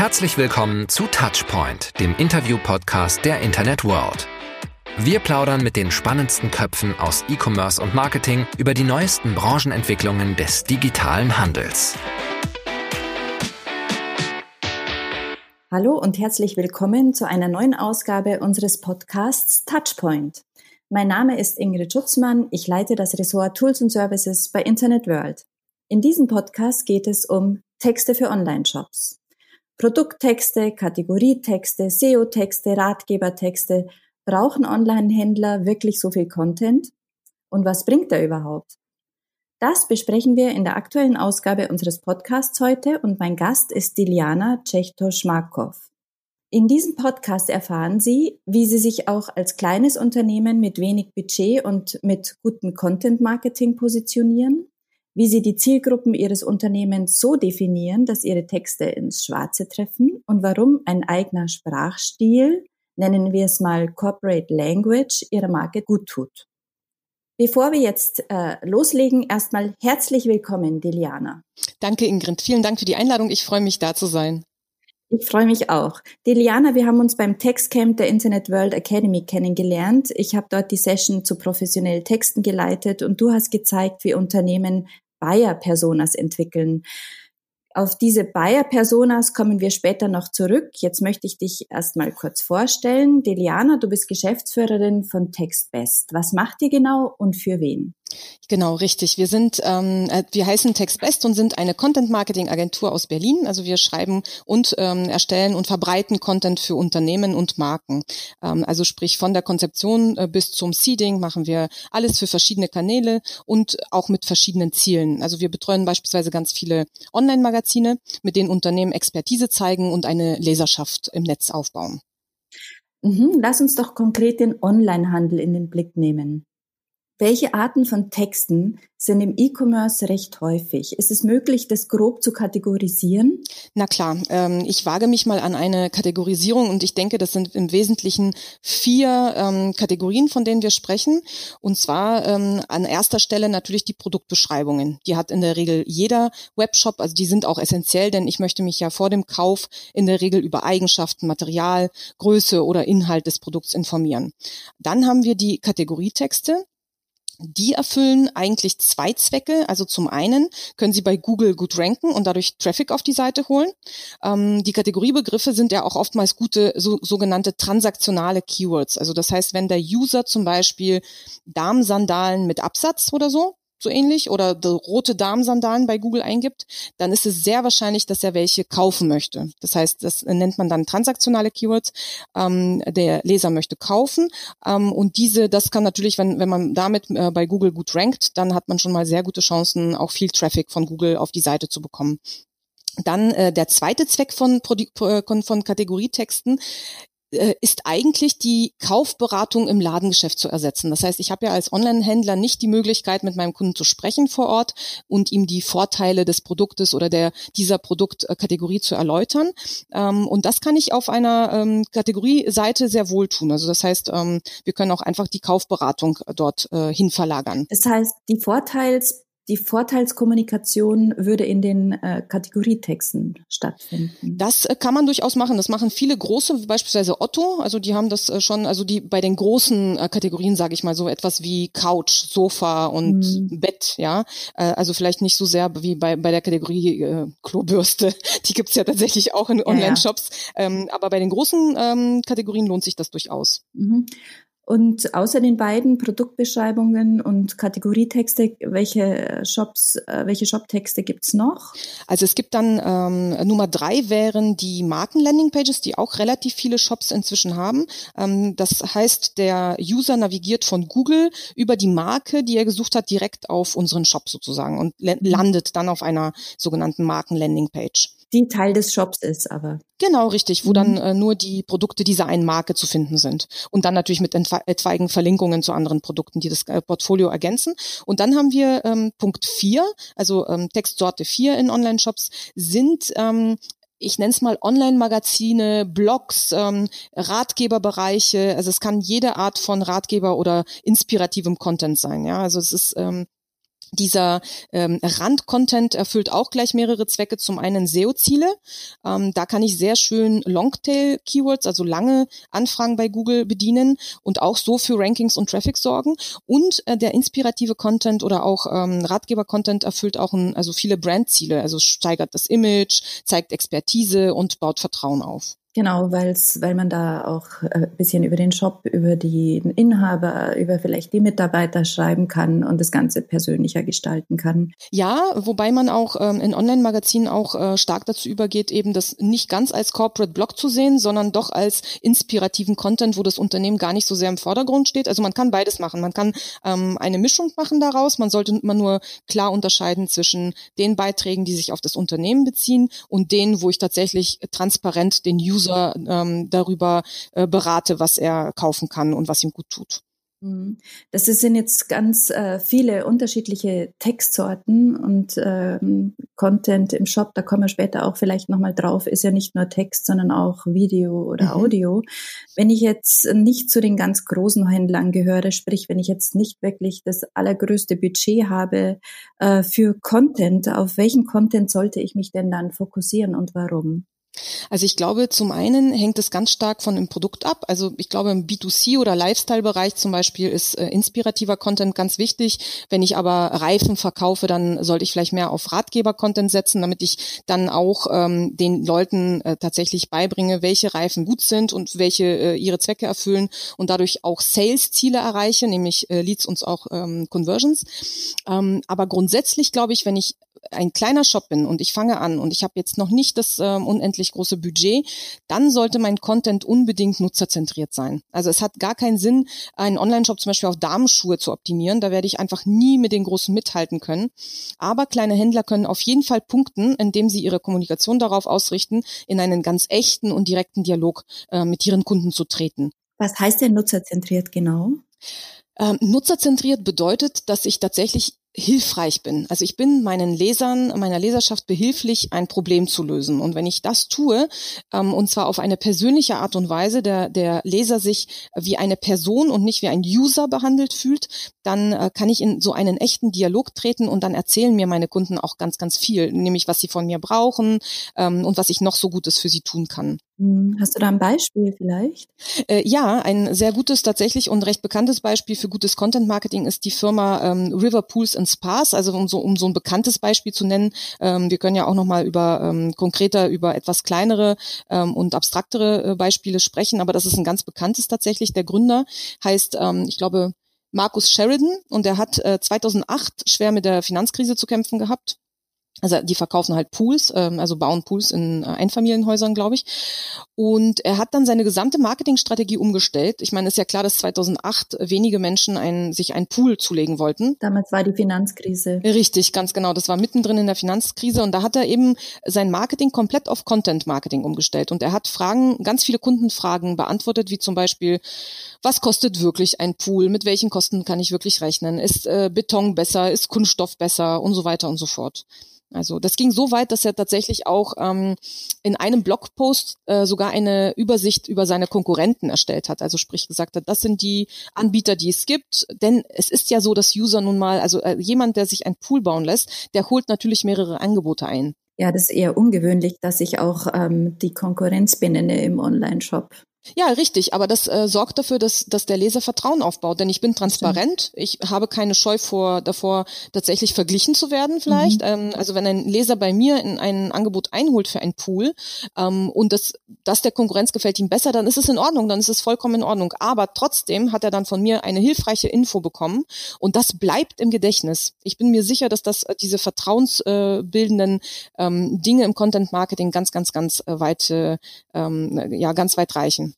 Herzlich willkommen zu Touchpoint, dem Interview-Podcast der Internet World. Wir plaudern mit den spannendsten Köpfen aus E-Commerce und Marketing über die neuesten Branchenentwicklungen des digitalen Handels. Hallo und herzlich willkommen zu einer neuen Ausgabe unseres Podcasts Touchpoint. Mein Name ist Ingrid Schutzmann. Ich leite das Ressort Tools und Services bei Internet World. In diesem Podcast geht es um Texte für Online-Shops. Produkttexte, Kategorietexte, SEO-Texte, Ratgebertexte. Brauchen Online-Händler wirklich so viel Content? Und was bringt er überhaupt? Das besprechen wir in der aktuellen Ausgabe unseres Podcasts heute und mein Gast ist Diliana Tschechto-Schmarkow. In diesem Podcast erfahren Sie, wie Sie sich auch als kleines Unternehmen mit wenig Budget und mit gutem Content-Marketing positionieren, wie sie die Zielgruppen ihres Unternehmens so definieren, dass ihre Texte ins Schwarze treffen und warum ein eigener Sprachstil, nennen wir es mal Corporate Language, ihrer Marke gut tut. Bevor wir jetzt äh, loslegen, erstmal herzlich willkommen, Diliana. Danke, Ingrid. Vielen Dank für die Einladung. Ich freue mich, da zu sein. Ich freue mich auch. Deliana, wir haben uns beim Textcamp der Internet World Academy kennengelernt. Ich habe dort die Session zu professionellen Texten geleitet und du hast gezeigt, wie Unternehmen Buyer-Personas entwickeln. Auf diese Buyer-Personas kommen wir später noch zurück. Jetzt möchte ich dich erstmal kurz vorstellen. Deliana, du bist Geschäftsführerin von TextBest. Was macht ihr genau und für wen? Genau, richtig. Wir sind, ähm, äh, wir heißen TextBest und sind eine Content-Marketing-Agentur aus Berlin. Also wir schreiben und ähm, erstellen und verbreiten Content für Unternehmen und Marken. Ähm, also sprich von der Konzeption äh, bis zum Seeding machen wir alles für verschiedene Kanäle und auch mit verschiedenen Zielen. Also wir betreuen beispielsweise ganz viele Online-Magazine, mit denen Unternehmen Expertise zeigen und eine Leserschaft im Netz aufbauen. Mhm, lass uns doch konkret den Online-Handel in den Blick nehmen. Welche Arten von Texten sind im E-Commerce recht häufig? Ist es möglich, das grob zu kategorisieren? Na klar, ähm, ich wage mich mal an eine Kategorisierung und ich denke, das sind im Wesentlichen vier ähm, Kategorien, von denen wir sprechen. Und zwar ähm, an erster Stelle natürlich die Produktbeschreibungen. Die hat in der Regel jeder Webshop, also die sind auch essentiell, denn ich möchte mich ja vor dem Kauf in der Regel über Eigenschaften, Material, Größe oder Inhalt des Produkts informieren. Dann haben wir die Kategorietexte die erfüllen eigentlich zwei Zwecke. Also zum einen können Sie bei Google gut ranken und dadurch Traffic auf die Seite holen. Ähm, die Kategoriebegriffe sind ja auch oftmals gute so, sogenannte transaktionale Keywords. Also das heißt, wenn der User zum Beispiel Damensandalen mit Absatz oder so so ähnlich oder rote Damensandalen bei Google eingibt, dann ist es sehr wahrscheinlich, dass er welche kaufen möchte. Das heißt, das nennt man dann transaktionale Keywords. Ähm, der Leser möchte kaufen ähm, und diese, das kann natürlich, wenn, wenn man damit äh, bei Google gut rankt, dann hat man schon mal sehr gute Chancen, auch viel Traffic von Google auf die Seite zu bekommen. Dann äh, der zweite Zweck von, äh, von Kategorietexten ist eigentlich die Kaufberatung im Ladengeschäft zu ersetzen. Das heißt, ich habe ja als Online-Händler nicht die Möglichkeit, mit meinem Kunden zu sprechen vor Ort und ihm die Vorteile des Produktes oder der dieser Produktkategorie zu erläutern. Ähm, und das kann ich auf einer ähm, Kategorieseite sehr wohl tun. Also das heißt, ähm, wir können auch einfach die Kaufberatung dort äh, hin verlagern. Das heißt, die Vorteils die Vorteilskommunikation würde in den äh, Kategorietexten stattfinden. Das äh, kann man durchaus machen. Das machen viele große, beispielsweise Otto. Also die haben das äh, schon, also die bei den großen äh, Kategorien, sage ich mal, so etwas wie Couch, Sofa und mhm. Bett, ja. Äh, also vielleicht nicht so sehr wie bei, bei der Kategorie äh, Klobürste. Die gibt's ja tatsächlich auch in Online-Shops. Ja, ja. ähm, aber bei den großen ähm, Kategorien lohnt sich das durchaus. Mhm. Und außer den beiden Produktbeschreibungen und Kategorietexte, welche Shops, äh, welche Shoptexte gibt's noch? Also es gibt dann ähm, Nummer drei wären die Marken-Landing-Pages, die auch relativ viele Shops inzwischen haben. Ähm, das heißt, der User navigiert von Google über die Marke, die er gesucht hat, direkt auf unseren Shop sozusagen und landet dann auf einer sogenannten Marken-Landing-Page die Teil des Shops ist, aber. Genau, richtig, wo mhm. dann äh, nur die Produkte dieser einen Marke zu finden sind. Und dann natürlich mit etwaigen Verlinkungen zu anderen Produkten, die das äh, Portfolio ergänzen. Und dann haben wir ähm, Punkt vier, also ähm, Textsorte vier in Online-Shops, sind ähm, ich nenne es mal Online-Magazine, Blogs, ähm, Ratgeberbereiche. Also es kann jede Art von Ratgeber oder inspirativem Content sein. Ja, also es ist ähm, dieser ähm, Rand-Content erfüllt auch gleich mehrere Zwecke. Zum einen SEO-Ziele. Ähm, da kann ich sehr schön Longtail-Keywords, also lange Anfragen bei Google bedienen und auch so für Rankings und Traffic sorgen. Und äh, der inspirative Content oder auch ähm, Ratgeber-Content erfüllt auch ein, also viele Brand-Ziele. Also steigert das Image, zeigt Expertise und baut Vertrauen auf. Genau, weil's, weil man da auch ein bisschen über den Shop, über den Inhaber, über vielleicht die Mitarbeiter schreiben kann und das Ganze persönlicher gestalten kann. Ja, wobei man auch ähm, in Online-Magazinen auch äh, stark dazu übergeht, eben das nicht ganz als Corporate Blog zu sehen, sondern doch als inspirativen Content, wo das Unternehmen gar nicht so sehr im Vordergrund steht. Also man kann beides machen. Man kann ähm, eine Mischung machen daraus. Man sollte immer nur klar unterscheiden zwischen den Beiträgen, die sich auf das Unternehmen beziehen und denen, wo ich tatsächlich transparent den User User ähm, darüber äh, berate, was er kaufen kann und was ihm gut tut. Mhm. Das sind jetzt ganz äh, viele unterschiedliche Textsorten und ähm, Content im Shop, da kommen wir später auch vielleicht nochmal drauf, ist ja nicht nur Text, sondern auch Video oder mhm. Audio. Wenn ich jetzt nicht zu den ganz großen Händlern gehöre, sprich, wenn ich jetzt nicht wirklich das allergrößte Budget habe äh, für Content, auf welchen Content sollte ich mich denn dann fokussieren und warum? Also ich glaube, zum einen hängt es ganz stark von dem Produkt ab. Also ich glaube, im B2C oder Lifestyle-Bereich zum Beispiel ist äh, inspirativer Content ganz wichtig. Wenn ich aber Reifen verkaufe, dann sollte ich vielleicht mehr auf Ratgeber-Content setzen, damit ich dann auch ähm, den Leuten äh, tatsächlich beibringe, welche Reifen gut sind und welche äh, ihre Zwecke erfüllen und dadurch auch Sales-Ziele erreiche, nämlich äh, Leads und auch ähm, Conversions. Ähm, aber grundsätzlich glaube ich, wenn ich ein kleiner Shop bin und ich fange an und ich habe jetzt noch nicht das ähm, unendlich große Budget, dann sollte mein Content unbedingt nutzerzentriert sein. Also es hat gar keinen Sinn, einen Online-Shop zum Beispiel auf Damenschuhe zu optimieren. Da werde ich einfach nie mit den Großen mithalten können. Aber kleine Händler können auf jeden Fall punkten, indem sie ihre Kommunikation darauf ausrichten, in einen ganz echten und direkten Dialog äh, mit ihren Kunden zu treten. Was heißt denn nutzerzentriert genau? Ähm, nutzerzentriert bedeutet, dass ich tatsächlich hilfreich bin. Also ich bin meinen Lesern, meiner Leserschaft behilflich, ein Problem zu lösen. Und wenn ich das tue, ähm, und zwar auf eine persönliche Art und Weise, der, der Leser sich wie eine Person und nicht wie ein User behandelt fühlt, dann äh, kann ich in so einen echten Dialog treten und dann erzählen mir meine Kunden auch ganz, ganz viel, nämlich was sie von mir brauchen ähm, und was ich noch so Gutes für sie tun kann. Hm, hast du da ein Beispiel vielleicht? Äh, ja, ein sehr gutes tatsächlich und recht bekanntes Beispiel für gutes Content Marketing ist die Firma ähm, River Pools and Spas. Also um so, um so ein bekanntes Beispiel zu nennen, ähm, wir können ja auch noch mal über ähm, konkreter über etwas kleinere ähm, und abstraktere äh, Beispiele sprechen, aber das ist ein ganz bekanntes tatsächlich. Der Gründer heißt, ähm, ich glaube, Markus Sheridan und er hat äh, 2008 schwer mit der Finanzkrise zu kämpfen gehabt also die verkaufen halt Pools, ähm, also bauen Pools in äh, Einfamilienhäusern, glaube ich. Und er hat dann seine gesamte Marketingstrategie umgestellt. Ich meine, ist ja klar, dass 2008 wenige Menschen ein, sich einen Pool zulegen wollten. Damals war die Finanzkrise. Richtig, ganz genau. Das war mittendrin in der Finanzkrise und da hat er eben sein Marketing komplett auf Content Marketing umgestellt. Und er hat Fragen, ganz viele Kundenfragen beantwortet, wie zum Beispiel, was kostet wirklich ein Pool? Mit welchen Kosten kann ich wirklich rechnen? Ist äh, Beton besser? Ist Kunststoff besser? Und so weiter und so fort. Also das ging so weit, dass er tatsächlich auch ähm, in einem Blogpost äh, sogar eine Übersicht über seine Konkurrenten erstellt hat. Also sprich gesagt hat, das sind die Anbieter, die es gibt. Denn es ist ja so, dass User nun mal, also äh, jemand, der sich ein Pool bauen lässt, der holt natürlich mehrere Angebote ein. Ja, das ist eher ungewöhnlich, dass ich auch ähm, die Konkurrenz benenne im Online-Shop. Ja, richtig, aber das äh, sorgt dafür, dass, dass der Leser Vertrauen aufbaut, denn ich bin transparent, ich habe keine Scheu vor davor, tatsächlich verglichen zu werden vielleicht. Mhm. Ähm, also wenn ein Leser bei mir in ein Angebot einholt für ein Pool ähm, und das, das der Konkurrenz gefällt ihm besser, dann ist es in Ordnung, dann ist es vollkommen in Ordnung. Aber trotzdem hat er dann von mir eine hilfreiche Info bekommen und das bleibt im Gedächtnis. Ich bin mir sicher, dass das äh, diese vertrauensbildenden äh, ähm, Dinge im Content Marketing ganz, ganz, ganz äh, weit, äh, ähm, ja, ganz weit reichen.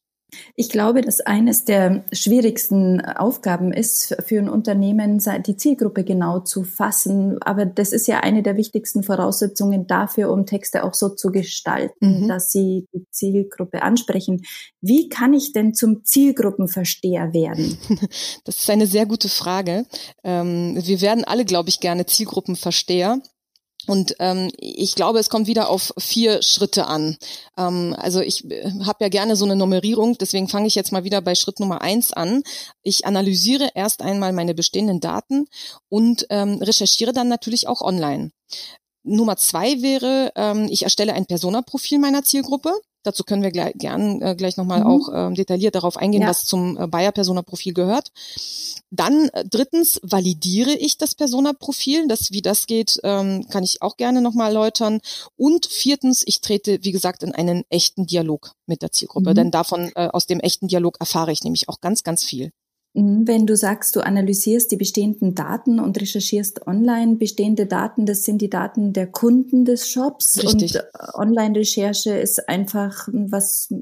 Ich glaube, dass eines der schwierigsten Aufgaben ist für ein Unternehmen, die Zielgruppe genau zu fassen. Aber das ist ja eine der wichtigsten Voraussetzungen dafür, um Texte auch so zu gestalten, mhm. dass sie die Zielgruppe ansprechen. Wie kann ich denn zum Zielgruppenversteher werden? Das ist eine sehr gute Frage. Ähm, wir werden alle, glaube ich, gerne Zielgruppenversteher. Und ähm, ich glaube, es kommt wieder auf vier Schritte an. Ähm, also ich äh, habe ja gerne so eine Nummerierung, deswegen fange ich jetzt mal wieder bei Schritt Nummer eins an. Ich analysiere erst einmal meine bestehenden Daten und ähm, recherchiere dann natürlich auch online. Nummer zwei wäre, ähm, ich erstelle ein Persona-Profil meiner Zielgruppe. Dazu können wir gleich, gern äh, gleich nochmal mhm. auch ähm, detailliert darauf eingehen, ja. was zum äh, Bayer-Persona-Profil gehört. Dann äh, drittens validiere ich das Persona-Profil. Das, wie das geht, ähm, kann ich auch gerne nochmal erläutern. Und viertens, ich trete, wie gesagt, in einen echten Dialog mit der Zielgruppe. Mhm. Denn davon, äh, aus dem echten Dialog erfahre ich nämlich auch ganz, ganz viel. Mhm, wenn du sagst, du analysierst die bestehenden Daten und recherchierst online bestehende Daten, das sind die Daten der Kunden des Shops Richtig. und äh, Online-Recherche ist einfach was,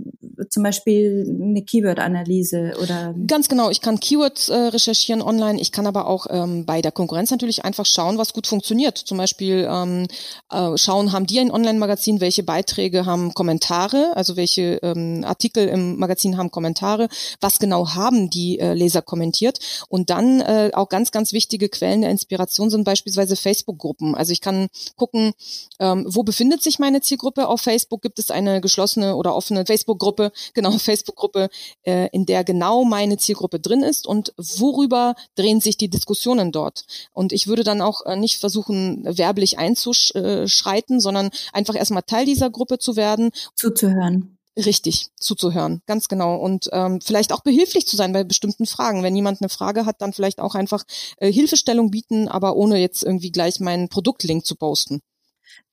zum Beispiel eine Keyword-Analyse oder ganz genau. Ich kann Keywords äh, recherchieren online. Ich kann aber auch ähm, bei der Konkurrenz natürlich einfach schauen, was gut funktioniert. Zum Beispiel ähm, äh, schauen, haben die ein Online-Magazin, welche Beiträge haben Kommentare, also welche ähm, Artikel im Magazin haben Kommentare, was genau haben die äh, Leser Leser kommentiert. Und dann äh, auch ganz, ganz wichtige Quellen der Inspiration sind beispielsweise Facebook-Gruppen. Also ich kann gucken, ähm, wo befindet sich meine Zielgruppe auf Facebook? Gibt es eine geschlossene oder offene Facebook-Gruppe, genau, Facebook-Gruppe, äh, in der genau meine Zielgruppe drin ist und worüber drehen sich die Diskussionen dort? Und ich würde dann auch äh, nicht versuchen, werblich einzuschreiten, sondern einfach erstmal Teil dieser Gruppe zu werden. Zuzuhören. Richtig, zuzuhören, ganz genau. Und ähm, vielleicht auch behilflich zu sein bei bestimmten Fragen. Wenn jemand eine Frage hat, dann vielleicht auch einfach äh, Hilfestellung bieten, aber ohne jetzt irgendwie gleich meinen Produktlink zu posten.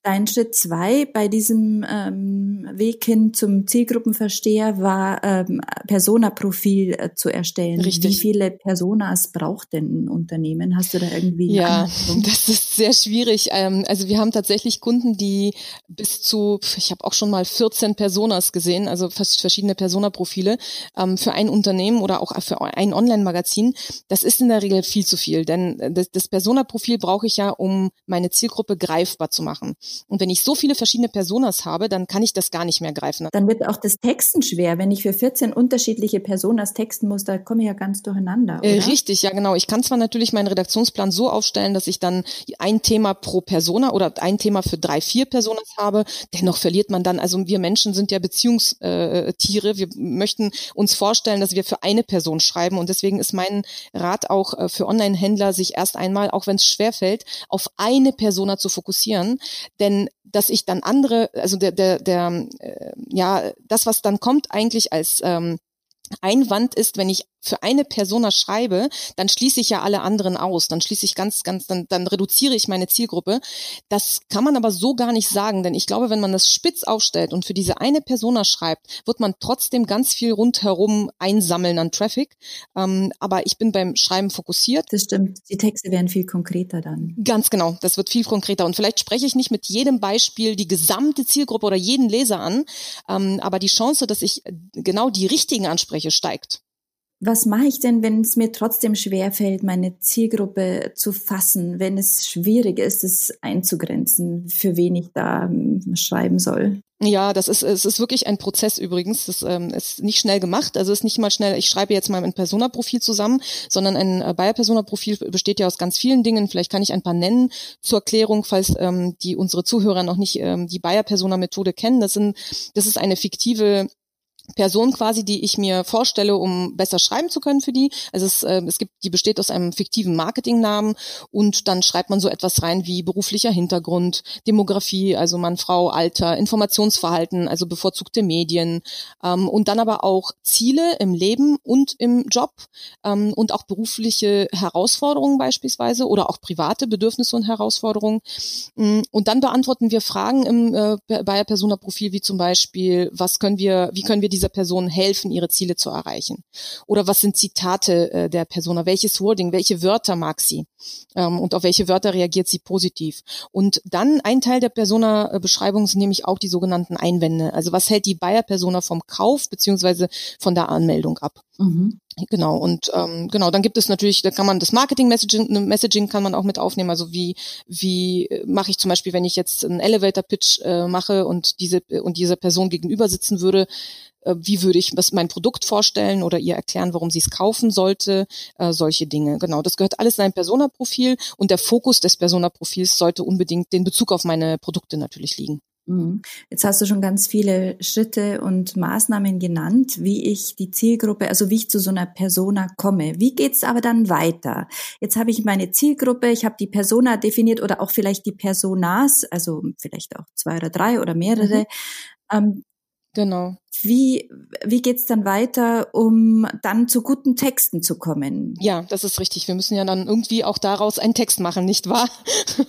Dein Schritt zwei bei diesem ähm, Weg hin zum Zielgruppenversteher war, ähm, Persona-Profil äh, zu erstellen. Richtig. Wie viele Personas braucht denn ein Unternehmen? Hast du da irgendwie? Ja, das ist sehr schwierig. Ähm, also wir haben tatsächlich Kunden, die bis zu, ich habe auch schon mal 14 Personas gesehen, also fast verschiedene Persona-Profile ähm, für ein Unternehmen oder auch für ein Online-Magazin. Das ist in der Regel viel zu viel, denn das, das Persona-Profil brauche ich ja, um meine Zielgruppe greifbar zu machen. Und wenn ich so viele verschiedene Personas habe, dann kann ich das gar nicht mehr greifen. Dann wird auch das Texten schwer. Wenn ich für 14 unterschiedliche Personas texten muss, da komme ich ja ganz durcheinander. Äh, richtig, ja genau. Ich kann zwar natürlich meinen Redaktionsplan so aufstellen, dass ich dann ein Thema pro Persona oder ein Thema für drei, vier Personas habe. Dennoch verliert man dann, also wir Menschen sind ja Beziehungstiere. Wir möchten uns vorstellen, dass wir für eine Person schreiben. Und deswegen ist mein Rat auch äh, für Online-Händler, sich erst einmal, auch wenn es schwerfällt, auf eine Persona zu fokussieren. Denn dass ich dann andere, also der, der, der, äh, ja, das, was dann kommt eigentlich als ähm, Einwand ist, wenn ich für eine Persona schreibe, dann schließe ich ja alle anderen aus. Dann schließe ich ganz, ganz, dann, dann reduziere ich meine Zielgruppe. Das kann man aber so gar nicht sagen, denn ich glaube, wenn man das spitz aufstellt und für diese eine Persona schreibt, wird man trotzdem ganz viel rundherum einsammeln an Traffic. Ähm, aber ich bin beim Schreiben fokussiert. Das stimmt. Die Texte werden viel konkreter dann. Ganz genau. Das wird viel konkreter. Und vielleicht spreche ich nicht mit jedem Beispiel die gesamte Zielgruppe oder jeden Leser an, ähm, aber die Chance, dass ich genau die richtigen anspreche, steigt. Was mache ich denn, wenn es mir trotzdem schwerfällt, meine Zielgruppe zu fassen, wenn es schwierig ist, es einzugrenzen, für wen ich da ähm, schreiben soll? Ja, das ist es ist wirklich ein Prozess übrigens. Das ähm, ist nicht schnell gemacht. Also ist nicht mal schnell. Ich schreibe jetzt mal ein Persona-Profil zusammen, sondern ein äh, Bayer-Persona-Profil besteht ja aus ganz vielen Dingen. Vielleicht kann ich ein paar nennen zur Erklärung, falls ähm, die unsere Zuhörer noch nicht ähm, die Bayer-Persona-Methode kennen. Das sind das ist eine fiktive Person quasi, die ich mir vorstelle, um besser schreiben zu können für die. Also es, äh, es gibt, die besteht aus einem fiktiven Marketingnamen und dann schreibt man so etwas rein wie beruflicher Hintergrund, Demografie, also Mann, Frau, Alter, Informationsverhalten, also bevorzugte Medien ähm, und dann aber auch Ziele im Leben und im Job ähm, und auch berufliche Herausforderungen beispielsweise oder auch private Bedürfnisse und Herausforderungen. Mm, und dann beantworten wir Fragen im äh, Bayer Persona Profil wie zum Beispiel, was können wir, wie können wir die dieser Person helfen, ihre Ziele zu erreichen? Oder was sind Zitate äh, der Persona? Welches Wording, welche Wörter mag sie? Ähm, und auf welche Wörter reagiert sie positiv? Und dann ein Teil der Persona-Beschreibung sind nämlich auch die sogenannten Einwände. Also was hält die Bayer-Persona vom Kauf beziehungsweise von der Anmeldung ab? Mhm. Genau, und ähm, genau, dann gibt es natürlich, da kann man das Marketing-Messaging Messaging kann man auch mit aufnehmen. Also wie, wie mache ich zum Beispiel, wenn ich jetzt einen Elevator-Pitch äh, mache und diese und diese Person gegenüber sitzen würde, äh, wie würde ich was mein Produkt vorstellen oder ihr erklären, warum sie es kaufen sollte, äh, solche Dinge. Genau, das gehört alles in ein Persona-Profil und der Fokus des Persona-Profils sollte unbedingt den Bezug auf meine Produkte natürlich liegen. Mhm. Jetzt hast du schon ganz viele Schritte und Maßnahmen genannt, wie ich die Zielgruppe, also wie ich zu so einer Persona komme. Wie geht's aber dann weiter? Jetzt habe ich meine Zielgruppe, ich habe die Persona definiert oder auch vielleicht die Personas, also vielleicht auch zwei oder drei oder mehrere. Mhm. Ähm, Genau. Wie, wie geht's dann weiter, um dann zu guten Texten zu kommen? Ja, das ist richtig. Wir müssen ja dann irgendwie auch daraus einen Text machen, nicht wahr? ähm,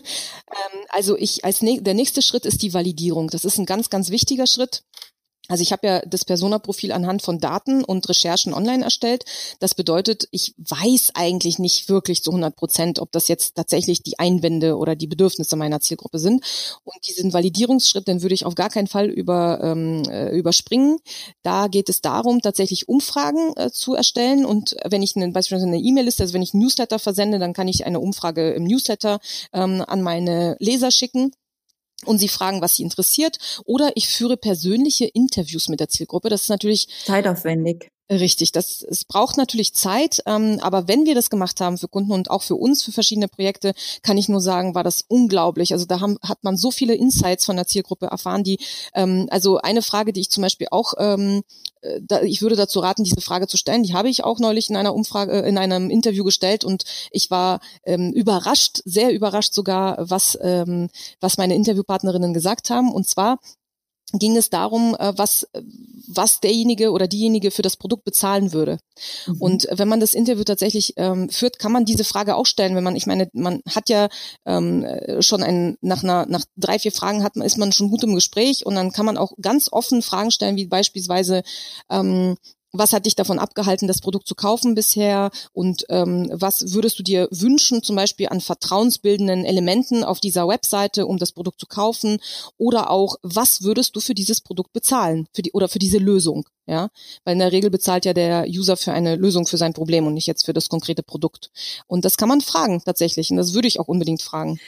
also ich als der nächste Schritt ist die Validierung. Das ist ein ganz, ganz wichtiger Schritt. Also ich habe ja das Persona-Profil anhand von Daten und Recherchen online erstellt. Das bedeutet, ich weiß eigentlich nicht wirklich zu 100 Prozent, ob das jetzt tatsächlich die Einwände oder die Bedürfnisse meiner Zielgruppe sind. Und diesen Validierungsschritt, den würde ich auf gar keinen Fall über, ähm, äh, überspringen. Da geht es darum, tatsächlich Umfragen äh, zu erstellen. Und wenn ich eine, beispielsweise eine E-Mail-Liste, also wenn ich Newsletter versende, dann kann ich eine Umfrage im Newsletter ähm, an meine Leser schicken und sie fragen, was sie interessiert. Oder ich führe persönliche Interviews mit der Zielgruppe. Das ist natürlich zeitaufwendig. Richtig, das es braucht natürlich Zeit, ähm, aber wenn wir das gemacht haben für Kunden und auch für uns für verschiedene Projekte, kann ich nur sagen, war das unglaublich. Also da haben, hat man so viele Insights von der Zielgruppe erfahren, die ähm, also eine Frage, die ich zum Beispiel auch, ähm, äh, da, ich würde dazu raten, diese Frage zu stellen. Die habe ich auch neulich in einer Umfrage, äh, in einem Interview gestellt und ich war ähm, überrascht, sehr überrascht sogar, was ähm, was meine Interviewpartnerinnen gesagt haben. Und zwar ging es darum, äh, was, was derjenige oder diejenige für das Produkt bezahlen würde. Mhm. Und wenn man das Interview tatsächlich ähm, führt, kann man diese Frage auch stellen, wenn man, ich meine, man hat ja ähm, schon ein, nach einer, nach drei, vier Fragen hat man, ist man schon gut im Gespräch und dann kann man auch ganz offen Fragen stellen, wie beispielsweise, ähm, was hat dich davon abgehalten, das Produkt zu kaufen bisher? Und ähm, was würdest du dir wünschen, zum Beispiel an vertrauensbildenden Elementen auf dieser Webseite, um das Produkt zu kaufen? Oder auch, was würdest du für dieses Produkt bezahlen für die, oder für diese Lösung? Ja, weil in der Regel bezahlt ja der User für eine Lösung für sein Problem und nicht jetzt für das konkrete Produkt. Und das kann man fragen tatsächlich. Und das würde ich auch unbedingt fragen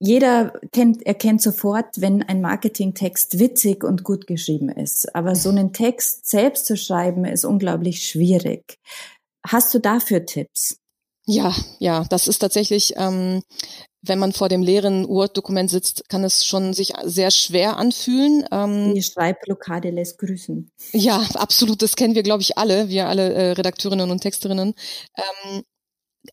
jeder kennt, erkennt sofort, wenn ein Marketingtext witzig und gut geschrieben ist. Aber so einen Text selbst zu schreiben, ist unglaublich schwierig. Hast du dafür Tipps? Ja, ja, das ist tatsächlich, ähm, wenn man vor dem leeren Word-Dokument sitzt, kann es schon sich sehr schwer anfühlen. Ähm, Die Schreibblockade lässt grüßen. Ja, absolut. Das kennen wir, glaube ich, alle, wir alle äh, Redakteurinnen und Texterinnen. Ähm,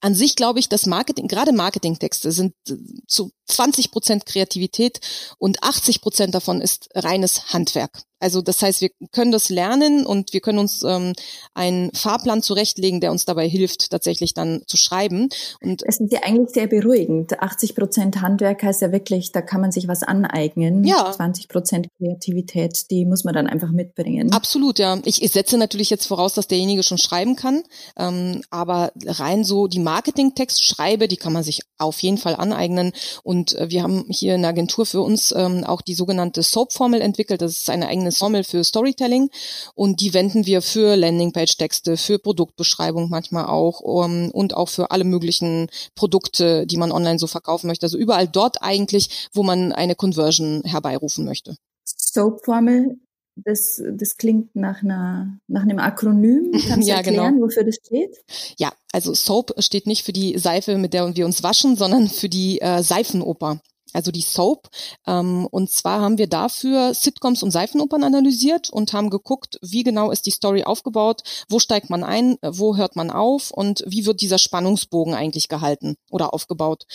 an sich glaube ich, dass Marketing, gerade Marketingtexte sind äh, zu 20 Prozent Kreativität und 80 Prozent davon ist reines Handwerk. Also das heißt, wir können das lernen und wir können uns ähm, einen Fahrplan zurechtlegen, der uns dabei hilft, tatsächlich dann zu schreiben. Und es ist ja eigentlich sehr beruhigend. 80 Prozent Handwerk heißt ja wirklich, da kann man sich was aneignen. Ja. 20 Prozent Kreativität, die muss man dann einfach mitbringen. Absolut, ja. Ich, ich setze natürlich jetzt voraus, dass derjenige schon schreiben kann, ähm, aber rein so die Marketingtext schreibe, die kann man sich auf jeden Fall aneignen. Und äh, wir haben hier in Agentur für uns ähm, auch die sogenannte SOAP-Formel entwickelt. Das ist eine eigene Sommel für Storytelling und die wenden wir für Landingpage-Texte, für Produktbeschreibung manchmal auch um, und auch für alle möglichen Produkte, die man online so verkaufen möchte. Also überall dort eigentlich, wo man eine Conversion herbeirufen möchte. Soap-Formel das, das klingt nach, einer, nach einem Akronym. Kannst du ja, erklären, genau. wofür das steht? Ja, also Soap steht nicht für die Seife, mit der wir uns waschen, sondern für die äh, Seifenoper also die Soap. Ähm, und zwar haben wir dafür Sitcoms und Seifenopern analysiert und haben geguckt, wie genau ist die Story aufgebaut, wo steigt man ein, wo hört man auf und wie wird dieser Spannungsbogen eigentlich gehalten oder aufgebaut.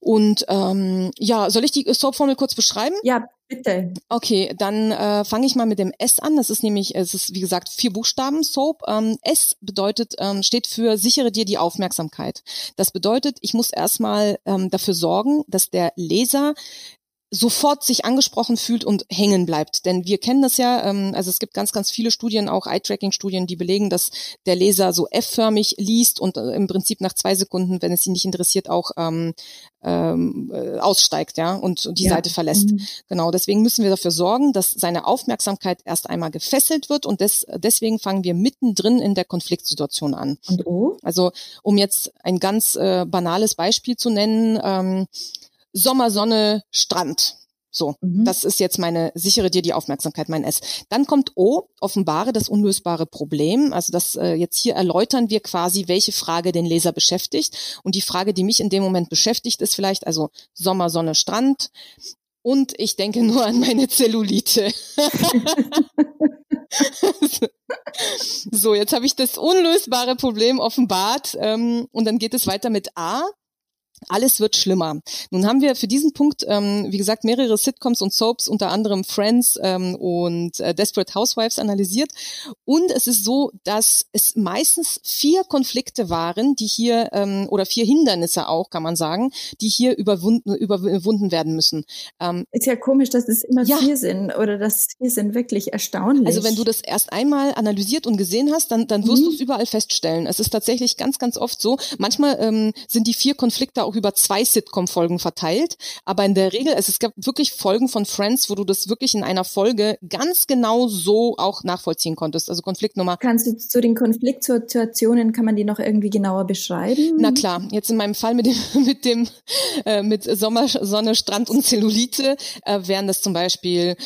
Und ähm, ja, soll ich die Soap-Formel kurz beschreiben? Ja, bitte. Okay, dann äh, fange ich mal mit dem S an. Das ist nämlich, es ist wie gesagt vier Buchstaben Soap. Ähm, S bedeutet, ähm, steht für sichere dir die Aufmerksamkeit. Das bedeutet, ich muss erstmal ähm, dafür sorgen, dass der Leser sofort sich angesprochen fühlt und hängen bleibt. Denn wir kennen das ja, ähm, also es gibt ganz, ganz viele Studien, auch Eye-Tracking-Studien, die belegen, dass der Leser so F-förmig liest und äh, im Prinzip nach zwei Sekunden, wenn es ihn nicht interessiert, auch ähm, ähm, äh, aussteigt, ja, und, und die ja. Seite verlässt. Mhm. Genau, deswegen müssen wir dafür sorgen, dass seine Aufmerksamkeit erst einmal gefesselt wird und des, deswegen fangen wir mittendrin in der Konfliktsituation an. Und oh? Also, um jetzt ein ganz äh, banales Beispiel zu nennen, ähm, Sommersonne, Strand. So, mhm. das ist jetzt meine sichere dir die Aufmerksamkeit, mein S. Dann kommt O, offenbare das unlösbare Problem. Also das äh, jetzt hier erläutern wir quasi, welche Frage den Leser beschäftigt. Und die Frage, die mich in dem Moment beschäftigt, ist vielleicht also Sommer, Sonne, Strand. Und ich denke nur an meine Zellulite. so, jetzt habe ich das unlösbare Problem offenbart. Ähm, und dann geht es weiter mit A alles wird schlimmer. Nun haben wir für diesen Punkt, ähm, wie gesagt, mehrere Sitcoms und Soaps, unter anderem Friends ähm, und äh, Desperate Housewives analysiert. Und es ist so, dass es meistens vier Konflikte waren, die hier, ähm, oder vier Hindernisse auch, kann man sagen, die hier überwunden, überwunden werden müssen. Ähm, ist ja komisch, dass es immer ja. vier sind, oder dass vier sind wirklich erstaunlich. Also wenn du das erst einmal analysiert und gesehen hast, dann, dann wirst mhm. du es überall feststellen. Es ist tatsächlich ganz, ganz oft so. Manchmal ähm, sind die vier Konflikte auch über zwei Sitcom-Folgen verteilt. Aber in der Regel, es, es gab wirklich Folgen von Friends, wo du das wirklich in einer Folge ganz genau so auch nachvollziehen konntest. Also Konfliktnummer. Kannst du zu den Konfliktsituationen, kann man die noch irgendwie genauer beschreiben? Na klar, jetzt in meinem Fall mit dem, mit dem, äh, mit Sommer, Sonne, Strand und Zellulite äh, wären das zum Beispiel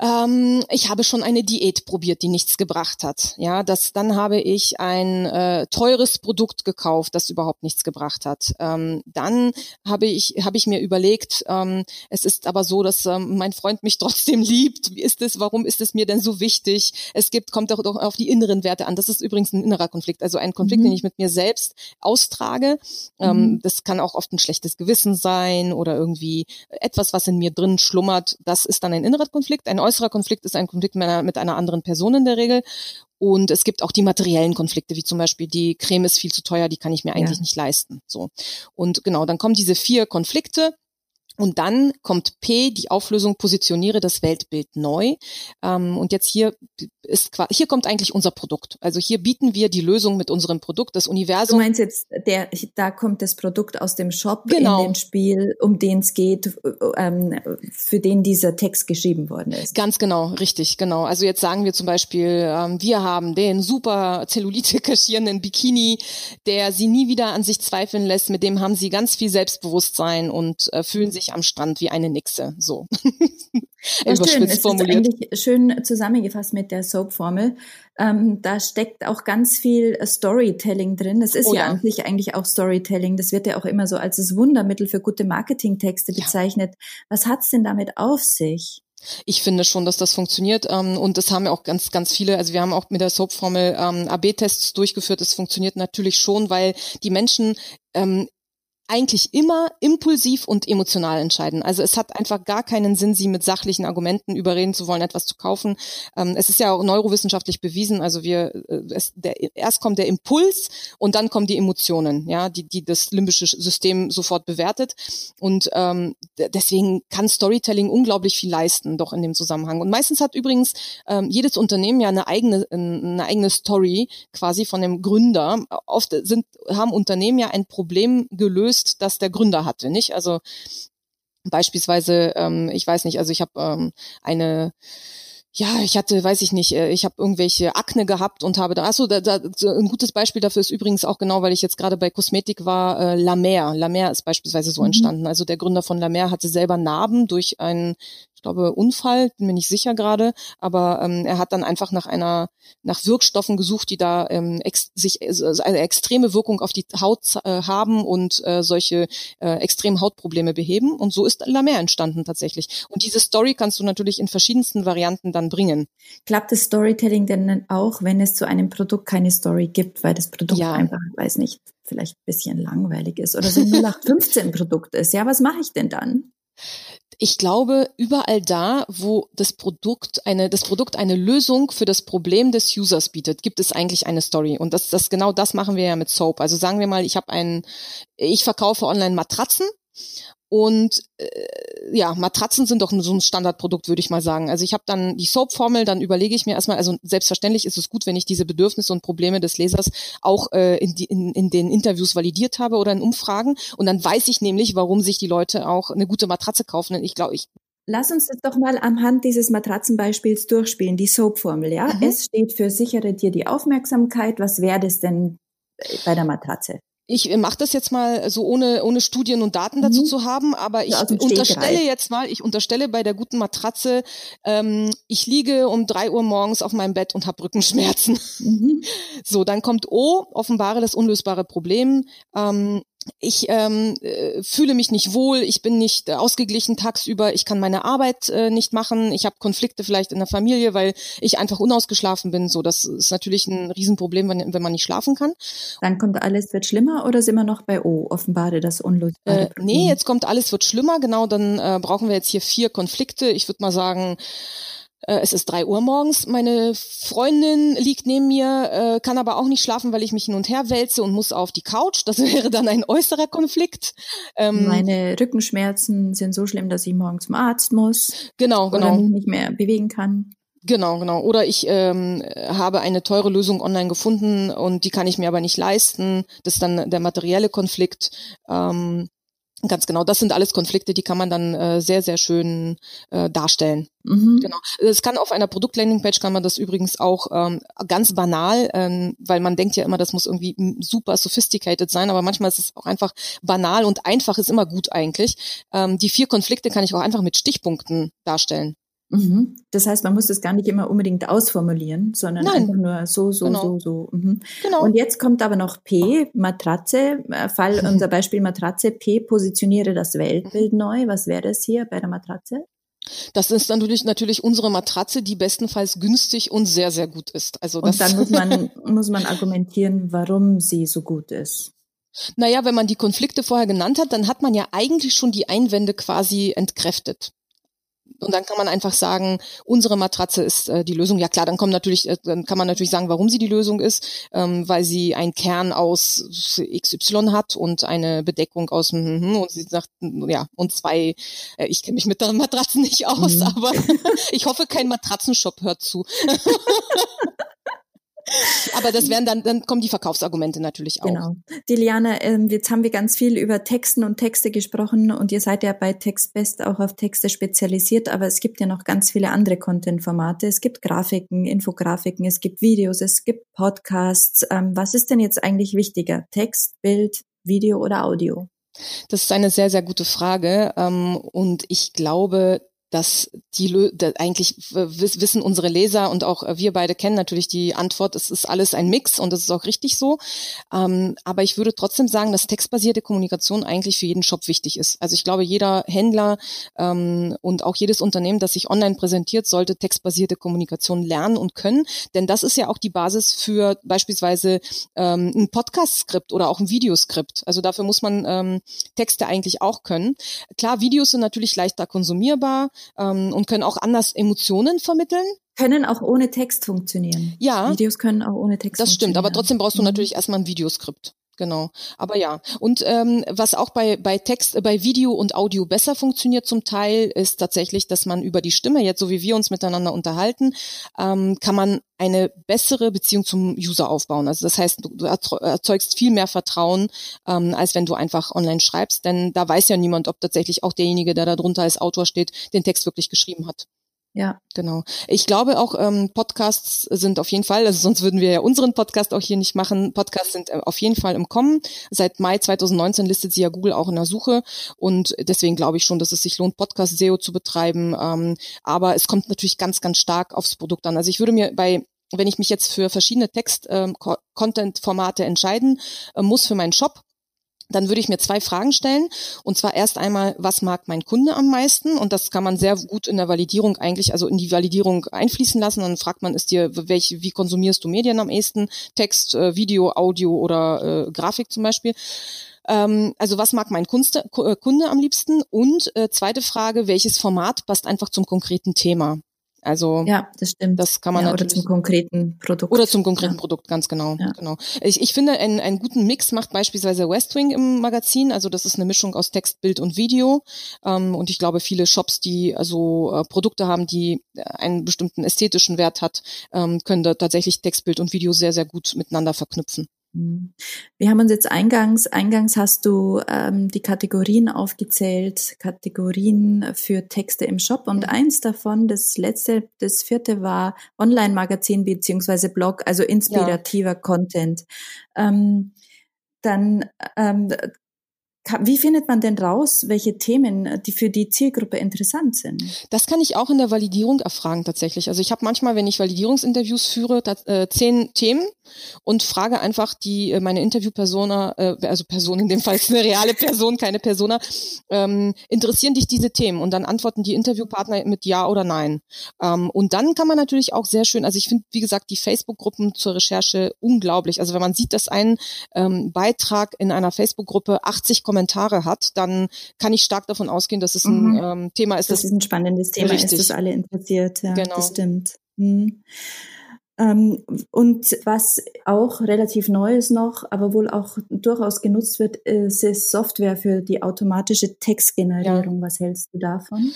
ähm, ich habe schon eine Diät probiert, die nichts gebracht hat. Ja, das, dann habe ich ein äh, teures Produkt gekauft, das überhaupt nichts gebracht hat. Ähm, dann habe ich, habe ich mir überlegt, ähm, es ist aber so, dass ähm, mein Freund mich trotzdem liebt. Wie ist es? Warum ist es mir denn so wichtig? Es gibt, kommt doch, doch auf die inneren Werte an. Das ist übrigens ein innerer Konflikt, also ein Konflikt, mhm. den ich mit mir selbst austrage. Ähm, mhm. das kann auch oft ein schlechtes Gewissen sein oder irgendwie etwas, was in mir drin schlummert. Das ist dann ein innerer Konflikt. Ein äußerer Konflikt ist ein Konflikt mit einer, mit einer anderen Person in der Regel. Und es gibt auch die materiellen Konflikte, wie zum Beispiel die Creme ist viel zu teuer, die kann ich mir eigentlich ja. nicht leisten. So. Und genau, dann kommen diese vier Konflikte und dann kommt P, die Auflösung, positioniere das Weltbild neu. Ähm, und jetzt hier ist hier kommt eigentlich unser Produkt. Also hier bieten wir die Lösung mit unserem Produkt, das Universum. Du meinst jetzt, der, da kommt das Produkt aus dem Shop genau. in den Spiel, um den es geht, ähm, für den dieser Text geschrieben worden ist. Ganz genau, richtig, genau. Also jetzt sagen wir zum Beispiel, ähm, wir haben den super Zellulite kaschierenden Bikini, der sie nie wieder an sich zweifeln lässt. Mit dem haben sie ganz viel Selbstbewusstsein und äh, fühlen sich am Strand wie eine Nixe. So. Ja, schön. Es formuliert. ist eigentlich schön zusammengefasst mit der Soap-Formel. Ähm, da steckt auch ganz viel Storytelling drin. Das ist oh, ja, ja, an sich eigentlich auch Storytelling. Das wird ja auch immer so als das Wundermittel für gute Marketingtexte bezeichnet. Ja. Was hat's denn damit auf sich? Ich finde schon, dass das funktioniert ähm, und das haben ja auch ganz, ganz viele. Also wir haben auch mit der Soap-Formel ähm, AB-Tests durchgeführt. Es funktioniert natürlich schon, weil die Menschen ähm, eigentlich immer impulsiv und emotional entscheiden. Also es hat einfach gar keinen Sinn, sie mit sachlichen Argumenten überreden zu wollen, etwas zu kaufen. Ähm, es ist ja auch neurowissenschaftlich bewiesen. Also wir, äh, es, der, erst kommt der Impuls und dann kommen die Emotionen, ja, die, die das limbische System sofort bewertet. Und ähm, deswegen kann Storytelling unglaublich viel leisten, doch in dem Zusammenhang. Und meistens hat übrigens ähm, jedes Unternehmen ja eine eigene, eine eigene Story quasi von dem Gründer. Oft sind, haben Unternehmen ja ein Problem gelöst, ist, das der Gründer hatte, nicht? Also beispielsweise, ähm, ich weiß nicht, also ich habe ähm, eine ja, ich hatte, weiß ich nicht, äh, ich habe irgendwelche Akne gehabt und habe da, achso, da, da, ein gutes Beispiel dafür ist übrigens auch genau, weil ich jetzt gerade bei Kosmetik war, äh, La Mer. La Mer ist beispielsweise so mhm. entstanden. Also der Gründer von La Mer hatte selber Narben durch einen ich glaube, Unfall, bin mir nicht sicher gerade, aber ähm, er hat dann einfach nach einer, nach Wirkstoffen gesucht, die da ähm, ex, sich also eine extreme Wirkung auf die Haut äh, haben und äh, solche äh, extremen Hautprobleme beheben. Und so ist La Mer entstanden tatsächlich. Und diese Story kannst du natürlich in verschiedensten Varianten dann bringen. Klappt das Storytelling denn auch, wenn es zu einem Produkt keine Story gibt, weil das Produkt ja. einfach, weiß nicht, vielleicht ein bisschen langweilig ist oder so ein 0815 Produkt ist. Ja, was mache ich denn dann? Ich glaube, überall da, wo das Produkt eine, das Produkt eine Lösung für das Problem des Users bietet, gibt es eigentlich eine Story. Und das, das genau das machen wir ja mit Soap. Also sagen wir mal, ich habe einen, ich verkaufe online Matratzen Und äh, ja, Matratzen sind doch so ein Standardprodukt, würde ich mal sagen. Also ich habe dann die Soap-Formel, dann überlege ich mir erstmal, also selbstverständlich ist es gut, wenn ich diese Bedürfnisse und Probleme des Lesers auch äh, in, die, in, in den Interviews validiert habe oder in Umfragen. Und dann weiß ich nämlich, warum sich die Leute auch eine gute Matratze kaufen. Und ich glaube, ich Lass uns das doch mal anhand dieses Matratzenbeispiels durchspielen, die Soap-Formel, ja? Mhm. Es steht für sichere dir die Aufmerksamkeit. Was wäre das denn bei der Matratze? Ich mache das jetzt mal so ohne, ohne Studien und Daten dazu mhm. zu haben, aber ich unterstelle jetzt mal, ich unterstelle bei der guten Matratze, ähm, ich liege um drei Uhr morgens auf meinem Bett und habe Rückenschmerzen. Mhm. So, dann kommt O, offenbare das unlösbare Problem. Ähm, ich ähm, äh, fühle mich nicht wohl, ich bin nicht äh, ausgeglichen tagsüber, ich kann meine Arbeit äh, nicht machen, ich habe Konflikte vielleicht in der Familie, weil ich einfach unausgeschlafen bin. So, das ist natürlich ein Riesenproblem, wenn, wenn man nicht schlafen kann. Dann kommt alles wird schlimmer oder sind wir noch bei O, offenbare das unlösbare äh, Nee, jetzt kommt alles wird schlimmer, genau, dann äh, brauchen wir jetzt hier vier Konflikte. Ich würde mal sagen, es ist drei Uhr morgens. Meine Freundin liegt neben mir, äh, kann aber auch nicht schlafen, weil ich mich hin und her wälze und muss auf die Couch. Das wäre dann ein äußerer Konflikt. Ähm, Meine Rückenschmerzen sind so schlimm, dass ich morgen zum Arzt muss. Genau, genau. Oder mich nicht mehr bewegen kann. Genau, genau. Oder ich ähm, habe eine teure Lösung online gefunden und die kann ich mir aber nicht leisten. Das ist dann der materielle Konflikt. Ähm, Ganz genau, das sind alles Konflikte, die kann man dann äh, sehr, sehr schön äh, darstellen. Mhm. Genau. Es kann auf einer Produktlandingpage kann man das übrigens auch ähm, ganz banal, ähm, weil man denkt ja immer, das muss irgendwie super sophisticated sein, aber manchmal ist es auch einfach banal und einfach ist immer gut eigentlich. Ähm, die vier Konflikte kann ich auch einfach mit Stichpunkten darstellen. Mhm. Das heißt, man muss das gar nicht immer unbedingt ausformulieren, sondern Nein. einfach nur so, so, genau. so, so. Mhm. Genau. Und jetzt kommt aber noch P, Matratze. Äh, Fall unser Beispiel Matratze. P, positioniere das Weltbild neu. Was wäre das hier bei der Matratze? Das ist natürlich natürlich unsere Matratze, die bestenfalls günstig und sehr sehr gut ist. Also und dann muss man muss man argumentieren, warum sie so gut ist. Naja, wenn man die Konflikte vorher genannt hat, dann hat man ja eigentlich schon die Einwände quasi entkräftet. Und dann kann man einfach sagen, unsere Matratze ist äh, die Lösung. Ja klar, dann kommt natürlich, äh, dann kann man natürlich sagen, warum sie die Lösung ist, ähm, weil sie einen Kern aus XY hat und eine Bedeckung aus mm, und sie sagt, ja, und zwei, äh, ich kenne mich mit der Matratzen nicht aus, mhm. aber ich hoffe, kein Matratzenshop hört zu. Aber das wären dann, dann kommen die Verkaufsargumente natürlich auch. Genau. Diliana, ähm, jetzt haben wir ganz viel über Texten und Texte gesprochen und ihr seid ja bei TextBest auch auf Texte spezialisiert, aber es gibt ja noch ganz viele andere Content-Formate. Es gibt Grafiken, Infografiken, es gibt Videos, es gibt Podcasts. Ähm, was ist denn jetzt eigentlich wichtiger? Text, Bild, Video oder Audio? Das ist eine sehr, sehr gute Frage. Ähm, und ich glaube, dass die dass eigentlich wissen unsere Leser und auch wir beide kennen natürlich die Antwort, es ist alles ein Mix und das ist auch richtig so. Ähm, aber ich würde trotzdem sagen, dass textbasierte Kommunikation eigentlich für jeden Shop wichtig ist. Also ich glaube, jeder Händler ähm, und auch jedes Unternehmen, das sich online präsentiert, sollte textbasierte Kommunikation lernen und können. Denn das ist ja auch die Basis für beispielsweise ähm, ein Podcast-Skript oder auch ein Videoskript. Also dafür muss man ähm, Texte eigentlich auch können. Klar, Videos sind natürlich leichter konsumierbar ähm, und können auch anders Emotionen vermitteln. Können auch ohne Text funktionieren. Ja. Videos können auch ohne Text das funktionieren. Das stimmt, aber trotzdem brauchst du mhm. natürlich erstmal ein Videoskript. Genau. Aber ja. Und ähm, was auch bei, bei Text, äh, bei Video und Audio besser funktioniert zum Teil, ist tatsächlich, dass man über die Stimme, jetzt so wie wir uns miteinander unterhalten, ähm, kann man eine bessere Beziehung zum User aufbauen. Also das heißt, du, erzeugst viel mehr Vertrauen, ähm, als wenn du einfach online schreibst, denn da weiß ja niemand, ob tatsächlich auch derjenige, der da drunter als Autor steht, den Text wirklich geschrieben hat. Ja. Genau. Ich glaube auch, ähm, Podcasts sind auf jeden Fall, also sonst würden wir ja unseren Podcast auch hier nicht machen. Podcasts sind äh, auf jeden Fall im Kommen. Seit Mai 2019 listet sie ja Google auch in der Suche und deswegen glaube ich schon, dass es sich lohnt, Podcast-SEO zu betreiben. Ähm, aber es kommt natürlich ganz, ganz stark aufs Produkt an. Also ich würde mir bei wenn ich mich jetzt für verschiedene Text-Content-Formate ähm, entscheiden äh, muss für meinen Shop, dann würde ich mir zwei Fragen stellen. Und zwar erst einmal, was mag mein Kunde am meisten? Und das kann man sehr gut in der Validierung eigentlich, also in die Validierung einfließen lassen. Dann fragt man, ist dir, welche, wie konsumierst du Medien am ehesten? Text, äh, Video, Audio oder äh, Grafik zum Beispiel. Ähm, also was mag mein Kunste, äh, Kunde am liebsten? Und äh, zweite Frage, welches Format passt einfach zum konkreten Thema? Also ja, das stimmt. Das kann man ja. Oder zum konkreten Produkt. Oder zum konkreten ja. Produkt, ganz genau. Ja. genau. Ich, ich finde, einen, einen guten Mix macht beispielsweise Westwing im Magazin. Also das ist eine Mischung aus Text, Bild und Video. Ähm, und ich glaube, viele Shops, die also äh, Produkte haben, die einen bestimmten ästhetischen Wert hat, ähm, können da tatsächlich Text, Bild und Video sehr, sehr gut miteinander verknüpfen. Mhm. Wir haben uns jetzt eingangs, eingangs hast du ähm, die Kategorien aufgezählt, Kategorien für Texte im Shop und mhm. eins davon, das letzte, das vierte war Online-Magazin beziehungsweise Blog, also inspirativer ja. Content. Ähm, dann ähm, wie findet man denn raus, welche Themen, die für die Zielgruppe interessant sind? Das kann ich auch in der Validierung erfragen tatsächlich. Also ich habe manchmal, wenn ich Validierungsinterviews führe, äh, zehn Themen und frage einfach die äh, meine Interviewpersona, also Person in dem Fall ist eine reale Person, keine Persona, ähm, interessieren dich diese Themen? Und dann antworten die Interviewpartner mit Ja oder Nein. Ähm, und dann kann man natürlich auch sehr schön, also ich finde, wie gesagt, die Facebook-Gruppen zur Recherche unglaublich. Also wenn man sieht, dass ein ähm, Beitrag in einer Facebook-Gruppe 80 Kommentare hat, dann kann ich stark davon ausgehen, dass es ein mhm. ähm, Thema ist. Das, das ist ein spannendes Thema richtig. ist, das alle interessiert. Ja, genau. das stimmt. Mhm. Ähm, und was auch relativ neu ist noch, aber wohl auch durchaus genutzt wird, ist Software für die automatische Textgenerierung. Ja. Was hältst du davon?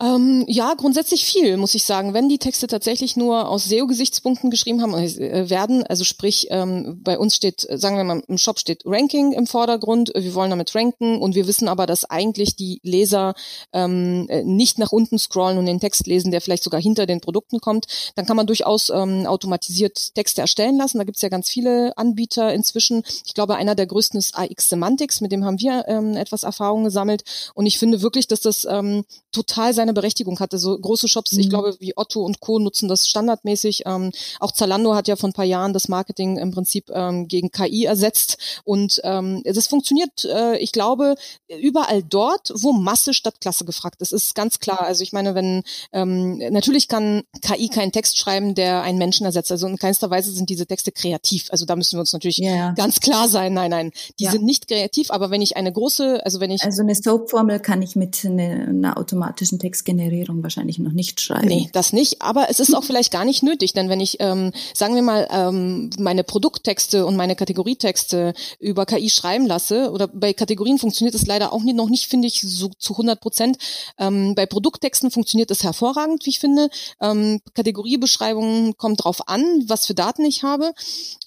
Ähm, ja, grundsätzlich viel, muss ich sagen. Wenn die Texte tatsächlich nur aus SEO-Gesichtspunkten geschrieben haben äh, werden, also sprich, ähm, bei uns steht, sagen wir mal, im Shop steht Ranking im Vordergrund, wir wollen damit ranken und wir wissen aber, dass eigentlich die Leser ähm, äh, nicht nach unten scrollen und den Text lesen, der vielleicht sogar hinter den Produkten kommt, dann kann man durchaus ähm, automatisiert Texte erstellen lassen. Da gibt's ja ganz viele Anbieter inzwischen. Ich glaube, einer der größten ist AX Semantics, mit dem haben wir ähm, etwas Erfahrung gesammelt und ich finde wirklich, dass das ähm, total sein seine Berechtigung hatte. So große Shops, mhm. ich glaube, wie Otto und Co. nutzen das standardmäßig. Ähm, auch Zalando hat ja vor ein paar Jahren das Marketing im Prinzip ähm, gegen KI ersetzt. Und ähm, das funktioniert, äh, ich glaube, überall dort, wo Masse statt Klasse gefragt ist. Ist ganz klar. Also ich meine, wenn ähm, natürlich kann KI keinen Text schreiben, der einen Menschen ersetzt. Also in keinster Weise sind diese Texte kreativ. Also da müssen wir uns natürlich yeah. ganz klar sein. Nein, nein, die ja. sind nicht kreativ. Aber wenn ich eine große, also wenn ich also eine Soap-Formel kann ich mit einer, einer automatischen Text Textgenerierung wahrscheinlich noch nicht schreiben. Nee, das nicht. Aber es ist auch vielleicht gar nicht nötig, denn wenn ich, ähm, sagen wir mal, ähm, meine Produkttexte und meine Kategorietexte über KI schreiben lasse, oder bei Kategorien funktioniert es leider auch nicht, noch nicht, finde ich, so zu 100 Prozent. Ähm, bei Produkttexten funktioniert es hervorragend, wie ich finde. Ähm, Kategoriebeschreibungen kommt drauf an, was für Daten ich habe.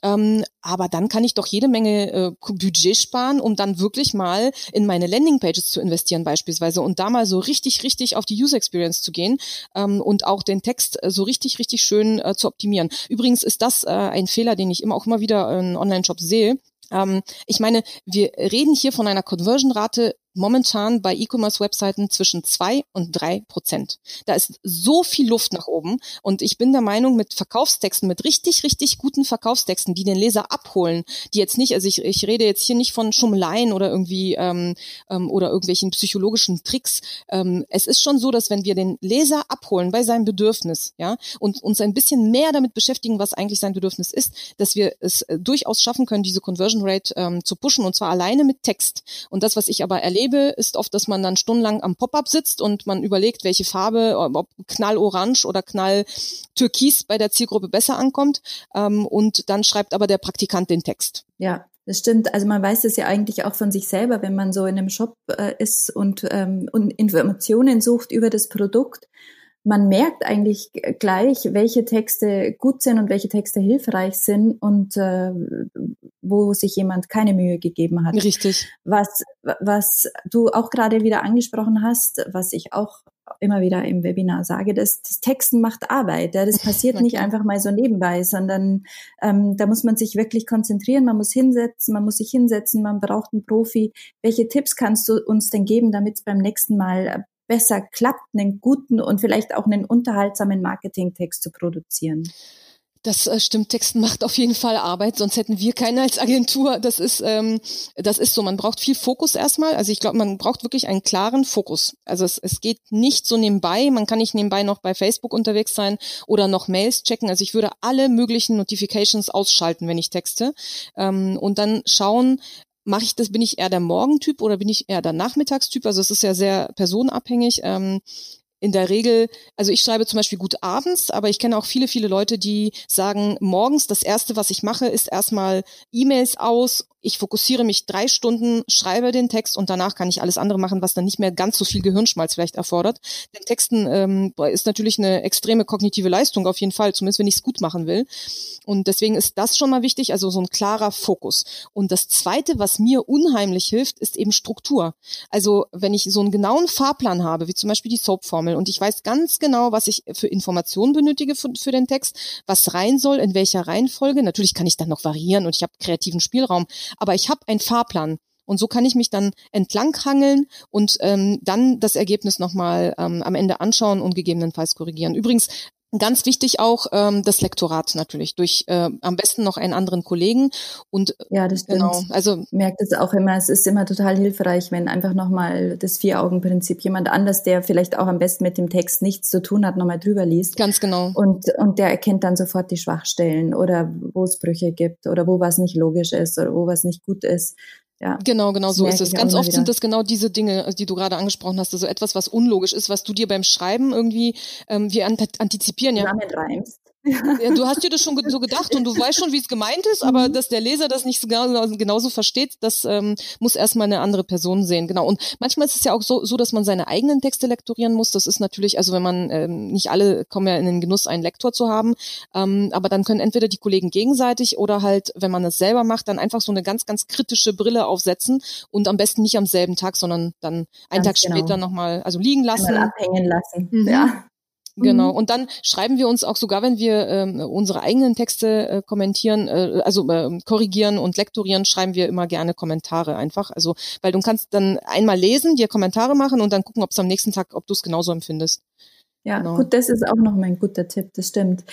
Ähm, aber dann kann ich doch jede Menge äh, Budget sparen, um dann wirklich mal in meine Landingpages zu investieren beispielsweise und da mal so richtig, richtig auf die User Experience zu gehen ähm, und auch den Text äh, so richtig, richtig schön äh, zu optimieren. Übrigens ist das äh, ein Fehler, den ich immer auch immer wieder in Online-Shops sehe. Ähm, ich meine, wir reden hier von einer Conversion-Rate momentan bei E-Commerce-Webseiten zwischen zwei und drei Prozent. Da ist so viel Luft nach oben und ich bin der Meinung, mit Verkaufstexten, mit richtig, richtig guten Verkaufstexten, die den Leser abholen, die jetzt nicht, also ich, ich rede jetzt hier nicht von Schummeleien oder irgendwie ähm, ähm, oder irgendwelchen psychologischen Tricks. Ähm, es ist schon so, dass wenn wir den Leser abholen bei seinem Bedürfnis, ja, und uns ein bisschen mehr damit beschäftigen, was eigentlich sein Bedürfnis ist, dass wir es äh, durchaus schaffen können, diese Conversion Rate ähm, zu pushen und zwar alleine mit Text. Und das, was ich aber erlebe, erlebe, ist oft, dass man dann stundenlang am Pop-up sitzt und man überlegt, welche Farbe, ob knallorange oder knalltürkis bei der Zielgruppe besser ankommt. Ähm, und dann schreibt aber der Praktikant den Text. Ja, das stimmt. Also man weiß es ja eigentlich auch von sich selber, wenn man so in einem Shop äh, ist und, ähm, und Informationen sucht über das Produkt man merkt eigentlich gleich, welche Texte gut sind und welche Texte hilfreich sind und äh, wo sich jemand keine Mühe gegeben hat. Richtig. Was, was du auch gerade wieder angesprochen hast, was ich auch immer wieder im Webinar sage, dass das Texten macht Arbeit. Ja, das passiert nicht einfach mal so nebenbei, sondern ähm, da muss man sich wirklich konzentrieren, man muss hinsetzen, man muss sich hinsetzen, man braucht einen Profi. Welche Tipps kannst du uns denn geben, damit es beim nächsten Mal besser klappt, einen guten und vielleicht auch einen unterhaltsamen Marketingtext zu produzieren. Das äh, stimmt, Texten macht auf jeden Fall Arbeit, sonst hätten wir keine als Agentur. Das ist, ähm, das ist so. Man braucht viel Fokus erstmal. Also ich glaube, man braucht wirklich einen klaren Fokus. Also es, es geht nicht so nebenbei. Man kann nicht nebenbei noch bei Facebook unterwegs sein oder noch Mails checken. Also ich würde alle möglichen Notifications ausschalten, wenn ich texte ähm, und dann schauen, mache ich das, bin ich eher der Morgentyp oder bin ich eher der Nachmittagstyp? Also es ist ja sehr personenabhängig. Ähm, in der Regel, also ich schreibe zum Beispiel gut abends, aber ich kenne auch viele, viele Leute, die sagen, morgens das erste, was ich mache, ist erstmal E-Mails aus ich fokussiere mich drei Stunden, schreibe den Text und danach kann ich alles andere machen, was dann nicht mehr ganz so viel Gehirnschmalz vielleicht erfordert. Denn Texten ähm, ist natürlich eine extreme kognitive Leistung auf jeden Fall, zumindest wenn ich es gut machen will. Und deswegen ist das schon mal wichtig, also so ein klarer Fokus. Und das Zweite, was mir unheimlich hilft, ist eben Struktur. Also wenn ich so einen genauen Fahrplan habe, wie zum Beispiel die Soap-Formel, und ich weiß ganz genau, was ich für Informationen benötige für, für den Text, was rein soll, in welcher Reihenfolge. Natürlich kann ich dann noch variieren und ich habe kreativen Spielraum aber ich habe einen Fahrplan. Und so kann ich mich dann entlanghangeln und ähm, dann das Ergebnis nochmal ähm, am Ende anschauen und gegebenenfalls korrigieren. Übrigens, Ganz wichtig auch ähm, das Lektorat natürlich durch äh, am besten noch einen anderen Kollegen und ja das stimmt. Genau, also merkt es auch immer. Es ist immer total hilfreich, wenn einfach nochmal das Vier-Augen-Prinzip jemand anders, der vielleicht auch am besten mit dem Text nichts zu tun hat, nochmal drüber liest. Ganz genau. Und und der erkennt dann sofort die Schwachstellen oder wo es Brüche gibt oder wo was nicht logisch ist oder wo was nicht gut ist. Ja, genau, genau so ist es. Ganz oft sind das genau diese Dinge, die du gerade angesprochen hast. Also etwas, was unlogisch ist, was du dir beim Schreiben irgendwie, ähm, wir antizipieren ja. reimst. Ja, du hast dir das schon so gedacht und du weißt schon, wie es gemeint ist, aber mhm. dass der Leser das nicht so genau, genauso versteht, das ähm, muss erstmal eine andere Person sehen. Genau. Und manchmal ist es ja auch so, so, dass man seine eigenen Texte lektorieren muss. Das ist natürlich, also wenn man, ähm, nicht alle kommen ja in den Genuss, einen Lektor zu haben, ähm, aber dann können entweder die Kollegen gegenseitig oder halt, wenn man es selber macht, dann einfach so eine ganz, ganz kritische Brille aufsetzen und am besten nicht am selben Tag, sondern dann einen ganz Tag genau. später nochmal, also liegen lassen. Einmal abhängen lassen. Mhm. Ja. Genau. Mhm. Und dann schreiben wir uns auch sogar, wenn wir ähm, unsere eigenen Texte äh, kommentieren, äh, also äh, korrigieren und lektorieren, schreiben wir immer gerne Kommentare einfach. Also, weil du kannst dann einmal lesen, dir Kommentare machen und dann gucken, ob es am nächsten Tag, ob du es genauso empfindest. Ja, genau. gut, das ist auch noch mein guter Tipp, das stimmt.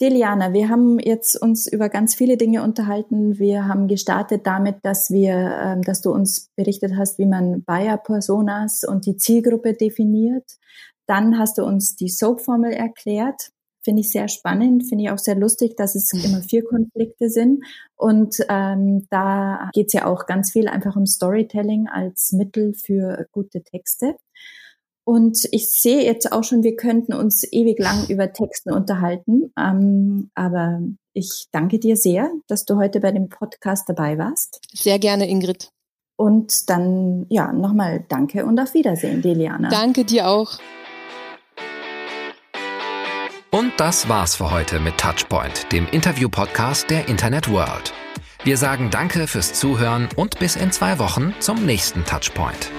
Deliana, wir haben jetzt uns über ganz viele Dinge unterhalten. Wir haben gestartet damit, dass wir, ähm, dass du uns berichtet hast, wie man Buyer-Personas und die Zielgruppe definiert. Dann hast du uns die Soap-Formel erklärt. Finde ich sehr spannend, finde ich auch sehr lustig, dass es mhm. immer vier Konflikte sind. Und ähm, da geht es ja auch ganz viel einfach um Storytelling als Mittel für gute Texte. Und ich sehe jetzt auch schon, wir könnten uns ewig lang über Texten unterhalten. Ähm, aber ich danke dir sehr, dass du heute bei dem Podcast dabei warst. Sehr gerne, Ingrid. Und dann, ja, nochmal danke und auf Wiedersehen, Deliana. Danke dir auch. Und das war's für heute mit Touchpoint, dem Interview-Podcast der Internet World. Wir sagen Danke fürs Zuhören und bis in zwei Wochen zum nächsten Touchpoint.